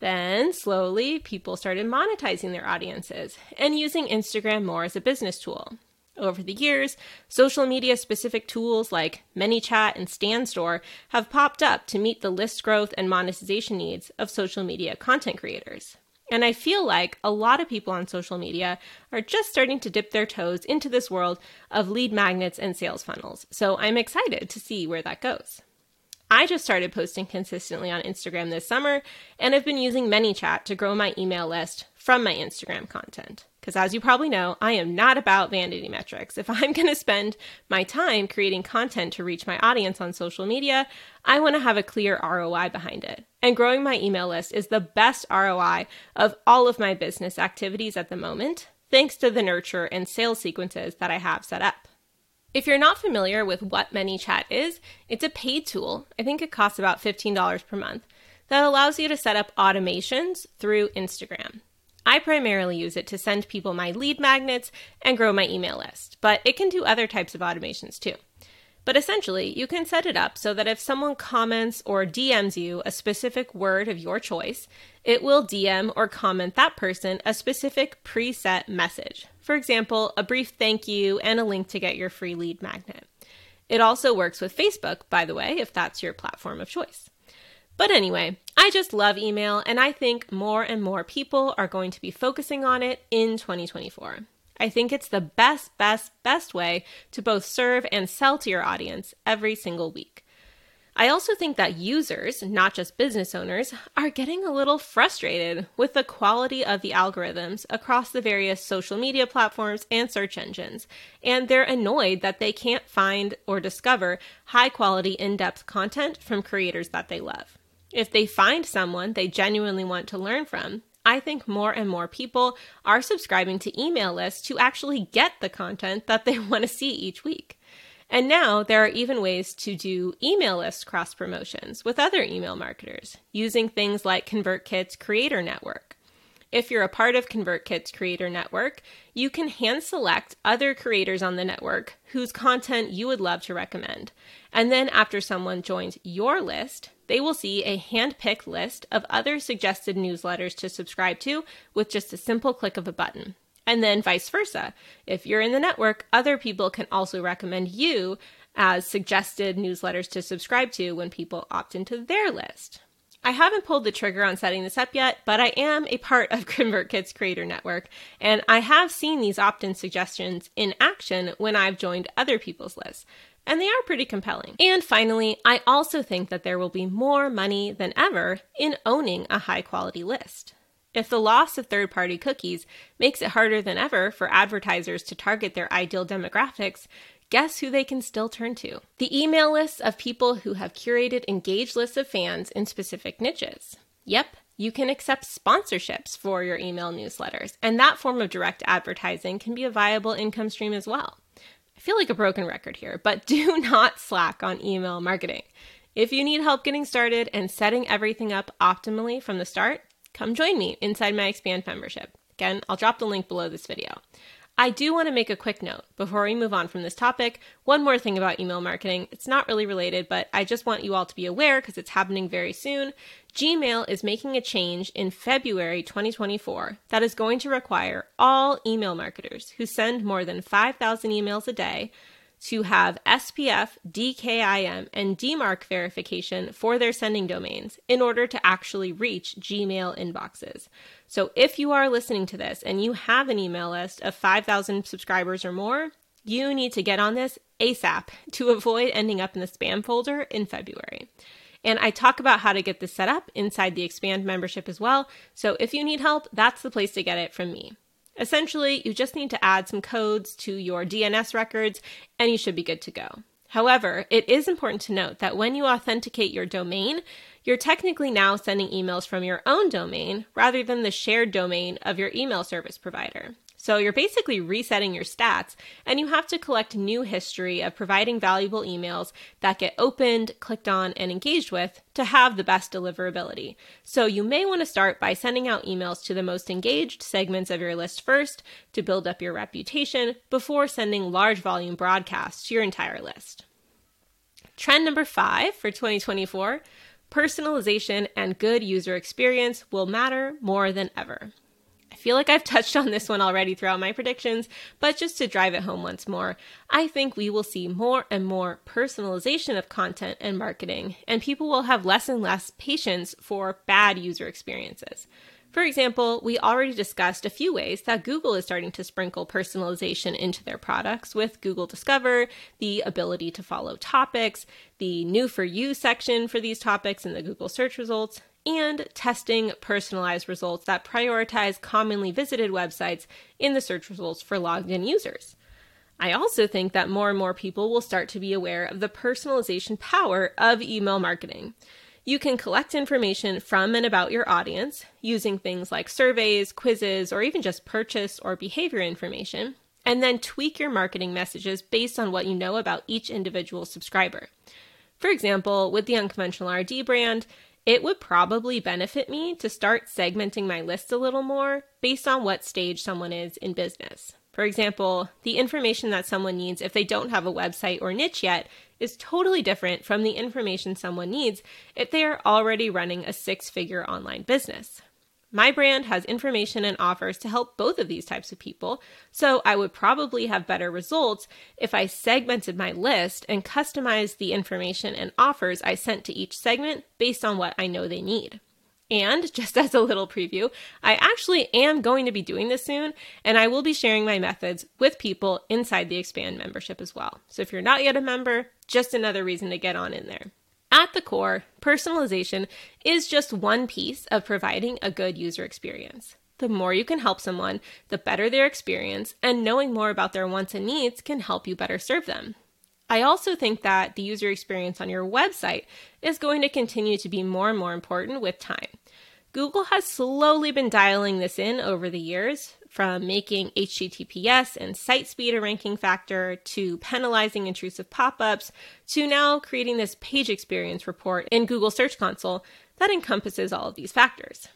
S1: Then, slowly, people started monetizing their audiences and using Instagram more as a business tool. Over the years, social media specific tools like ManyChat and StanStore have popped up to meet the list growth and monetization needs of social media content creators. And I feel like a lot of people on social media are just starting to dip their toes into this world of lead magnets and sales funnels. So I'm excited to see where that goes. I just started posting consistently on Instagram this summer and have been using ManyChat to grow my email list from my Instagram content. Because as you probably know, I am not about vanity metrics. If I'm going to spend my time creating content to reach my audience on social media, I want to have a clear ROI behind it. And growing my email list is the best ROI of all of my business activities at the moment, thanks to the nurture and sales sequences that I have set up. If you're not familiar with what ManyChat is, it's a paid tool. I think it costs about $15 per month that allows you to set up automations through Instagram. I primarily use it to send people my lead magnets and grow my email list, but it can do other types of automations too. But essentially, you can set it up so that if someone comments or DMs you a specific word of your choice, it will DM or comment that person a specific preset message. For example, a brief thank you and a link to get your free lead magnet. It also works with Facebook, by the way, if that's your platform of choice. But anyway, I just love email, and I think more and more people are going to be focusing on it in 2024. I think it's the best, best, best way to both serve and sell to your audience every single week. I also think that users, not just business owners, are getting a little frustrated with the quality of the algorithms across the various social media platforms and search engines, and they're annoyed that they can't find or discover high quality, in depth content from creators that they love. If they find someone they genuinely want to learn from, I think more and more people are subscribing to email lists to actually get the content that they want to see each week. And now there are even ways to do email list cross promotions with other email marketers using things like ConvertKit's Creator Network. If you're a part of ConvertKit's Creator Network, you can hand select other creators on the network whose content you would love to recommend. And then after someone joins your list, they will see a hand picked list of other suggested newsletters to subscribe to with just a simple click of a button and then vice versa. If you're in the network, other people can also recommend you as suggested newsletters to subscribe to when people opt into their list. I haven't pulled the trigger on setting this up yet, but I am a part of ConvertKit's Creator Network, and I have seen these opt in suggestions in action when I've joined other people's lists, and they are pretty compelling. And finally, I also think that there will be more money than ever in owning a high quality list. If the loss of third party cookies makes it harder than ever for advertisers to target their ideal demographics, guess who they can still turn to? The email lists of people who have curated engaged lists of fans in specific niches. Yep, you can accept sponsorships for your email newsletters, and that form of direct advertising can be a viable income stream as well. I feel like a broken record here, but do not slack on email marketing. If you need help getting started and setting everything up optimally from the start, come join me inside my Expand membership. Again, I'll drop the link below this video. I do want to make a quick note before we move on from this topic. One more thing about email marketing. It's not really related, but I just want you all to be aware because it's happening very soon. Gmail is making a change in February 2024 that is going to require all email marketers who send more than 5,000 emails a day to have SPF, DKIM, and DMARC verification for their sending domains in order to actually reach Gmail inboxes. So if you are listening to this and you have an email list of 5,000 subscribers or more, you need to get on this ASAP to avoid ending up in the spam folder in February. And I talk about how to get this set up inside the Expand membership as well. So if you need help, that's the place to get it from me. Essentially, you just need to add some codes to your DNS records and you should be good to go. However, it is important to note that when you authenticate your domain, you're technically now sending emails from your own domain rather than the shared domain of your email service provider. So you're basically resetting your stats, and you have to collect new history of providing valuable emails that get opened, clicked on, and engaged with to have the best deliverability. So you may want to start by sending out emails to the most engaged segments of your list first to build up your reputation before sending large volume broadcasts to your entire list. Trend number five for 2024 personalization and good user experience will matter more than ever feel like I've touched on this one already throughout my predictions, but just to drive it home once more, I think we will see more and more personalization of content and marketing, and people will have less and less patience for bad user experiences. For example, we already discussed a few ways that Google is starting to sprinkle personalization into their products with Google Discover, the ability to follow topics, the new for you section for these topics in the Google search results, and testing personalized results that prioritize commonly visited websites in the search results for logged in users. I also think that more and more people will start to be aware of the personalization power of email marketing. You can collect information from and about your audience using things like surveys, quizzes, or even just purchase or behavior information, and then tweak your marketing messages based on what you know about each individual subscriber. For example, with the Unconventional RD brand, it would probably benefit me to start segmenting my list a little more based on what stage someone is in business. For example, the information that someone needs if they don't have a website or niche yet is totally different from the information someone needs if they are already running a six figure online business. My brand has information and offers to help both of these types of people, so I would probably have better results if I segmented my list and customized the information and offers I sent to each segment based on what I know they need. And just as a little preview, I actually am going to be doing this soon, and I will be sharing my methods with people inside the Expand membership as well. So if you're not yet a member, just another reason to get on in there. At the core, personalization is just one piece of providing a good user experience. The more you can help someone, the better their experience, and knowing more about their wants and needs can help you better serve them. I also think that the user experience on your website is going to continue to be more and more important with time. Google has slowly been dialing this in over the years, from making HTTPS and site speed a ranking factor to penalizing intrusive pop ups to now creating this page experience report in Google Search Console that encompasses all of these factors.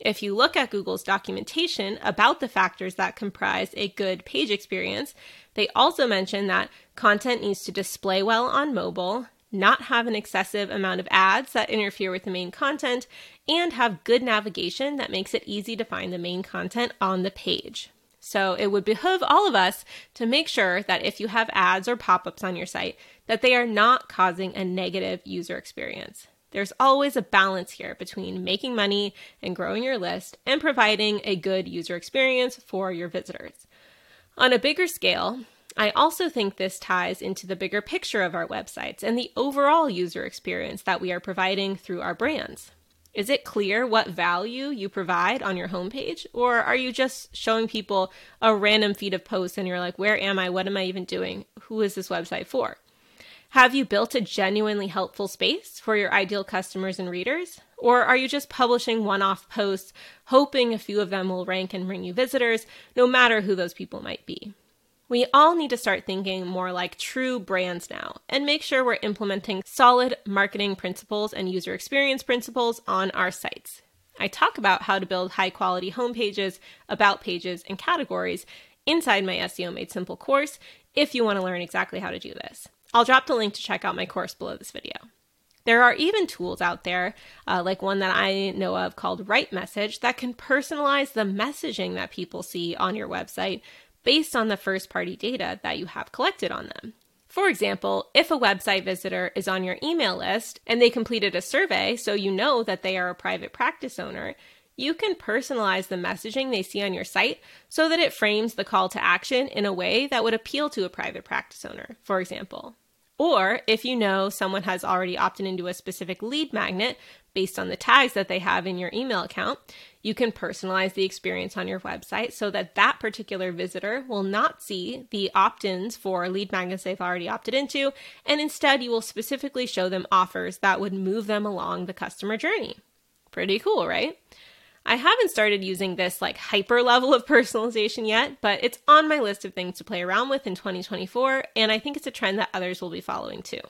S1: If you look at Google's documentation about the factors that comprise a good page experience, they also mention that content needs to display well on mobile, not have an excessive amount of ads that interfere with the main content, and have good navigation that makes it easy to find the main content on the page. So it would behoove all of us to make sure that if you have ads or pop-ups on your site, that they are not causing a negative user experience. There's always a balance here between making money and growing your list and providing a good user experience for your visitors. On a bigger scale, I also think this ties into the bigger picture of our websites and the overall user experience that we are providing through our brands. Is it clear what value you provide on your homepage? Or are you just showing people a random feed of posts and you're like, where am I? What am I even doing? Who is this website for? Have you built a genuinely helpful space for your ideal customers and readers? Or are you just publishing one off posts, hoping a few of them will rank and bring you visitors, no matter who those people might be? We all need to start thinking more like true brands now and make sure we're implementing solid marketing principles and user experience principles on our sites. I talk about how to build high quality homepages, about pages, and categories inside my SEO Made Simple course if you want to learn exactly how to do this. I'll drop the link to check out my course below this video. There are even tools out there, uh, like one that I know of called RightMessage, that can personalize the messaging that people see on your website based on the first party data that you have collected on them. For example, if a website visitor is on your email list and they completed a survey so you know that they are a private practice owner, you can personalize the messaging they see on your site so that it frames the call to action in a way that would appeal to a private practice owner, for example. Or if you know someone has already opted into a specific lead magnet based on the tags that they have in your email account, you can personalize the experience on your website so that that particular visitor will not see the opt ins for lead magnets they've already opted into, and instead you will specifically show them offers that would move them along the customer journey. Pretty cool, right? I haven't started using this like hyper level of personalization yet, but it's on my list of things to play around with in 2024, and I think it's a trend that others will be following too.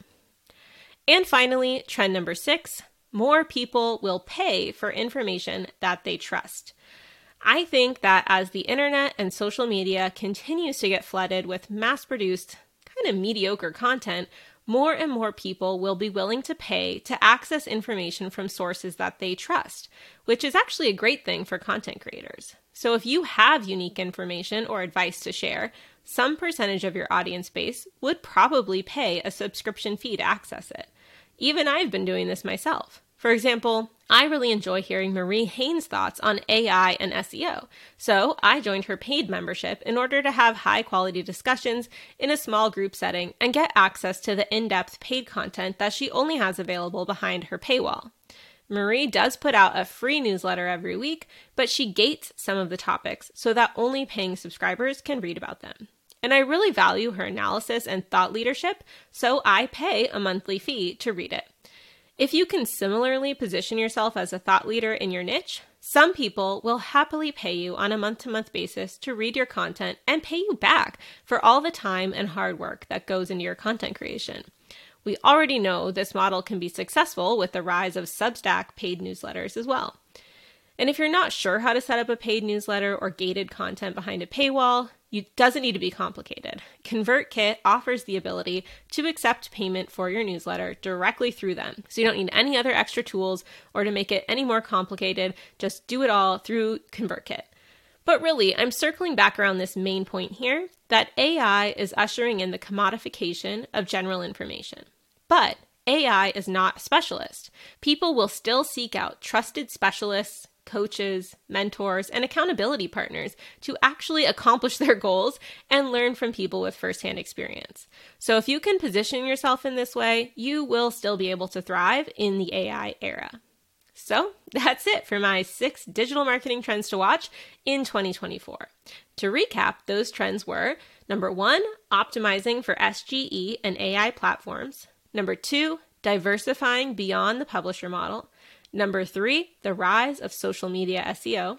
S1: And finally, trend number six more people will pay for information that they trust. I think that as the internet and social media continues to get flooded with mass produced, kind of mediocre content, more and more people will be willing to pay to access information from sources that they trust, which is actually a great thing for content creators. So, if you have unique information or advice to share, some percentage of your audience base would probably pay a subscription fee to access it. Even I've been doing this myself. For example, I really enjoy hearing Marie Haynes' thoughts on AI and SEO, so I joined her paid membership in order to have high quality discussions in a small group setting and get access to the in depth paid content that she only has available behind her paywall. Marie does put out a free newsletter every week, but she gates some of the topics so that only paying subscribers can read about them. And I really value her analysis and thought leadership, so I pay a monthly fee to read it. If you can similarly position yourself as a thought leader in your niche, some people will happily pay you on a month to month basis to read your content and pay you back for all the time and hard work that goes into your content creation. We already know this model can be successful with the rise of Substack paid newsletters as well. And if you're not sure how to set up a paid newsletter or gated content behind a paywall, it doesn't need to be complicated. ConvertKit offers the ability to accept payment for your newsletter directly through them. So you don't need any other extra tools or to make it any more complicated. Just do it all through ConvertKit. But really, I'm circling back around this main point here that AI is ushering in the commodification of general information. But AI is not a specialist. People will still seek out trusted specialists, coaches, mentors, and accountability partners to actually accomplish their goals and learn from people with firsthand experience. So, if you can position yourself in this way, you will still be able to thrive in the AI era. So that's it for my six digital marketing trends to watch in 2024. To recap, those trends were number one, optimizing for SGE and AI platforms. Number two, diversifying beyond the publisher model. Number three, the rise of social media SEO.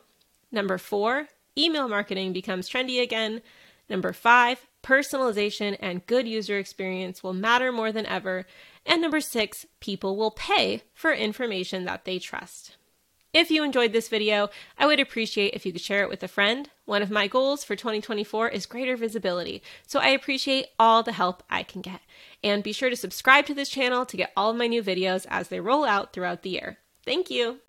S1: Number four, email marketing becomes trendy again. Number five, personalization and good user experience will matter more than ever. And number six, people will pay for information that they trust. If you enjoyed this video, I would appreciate if you could share it with a friend. One of my goals for 2024 is greater visibility, so I appreciate all the help I can get. And be sure to subscribe to this channel to get all of my new videos as they roll out throughout the year. Thank you.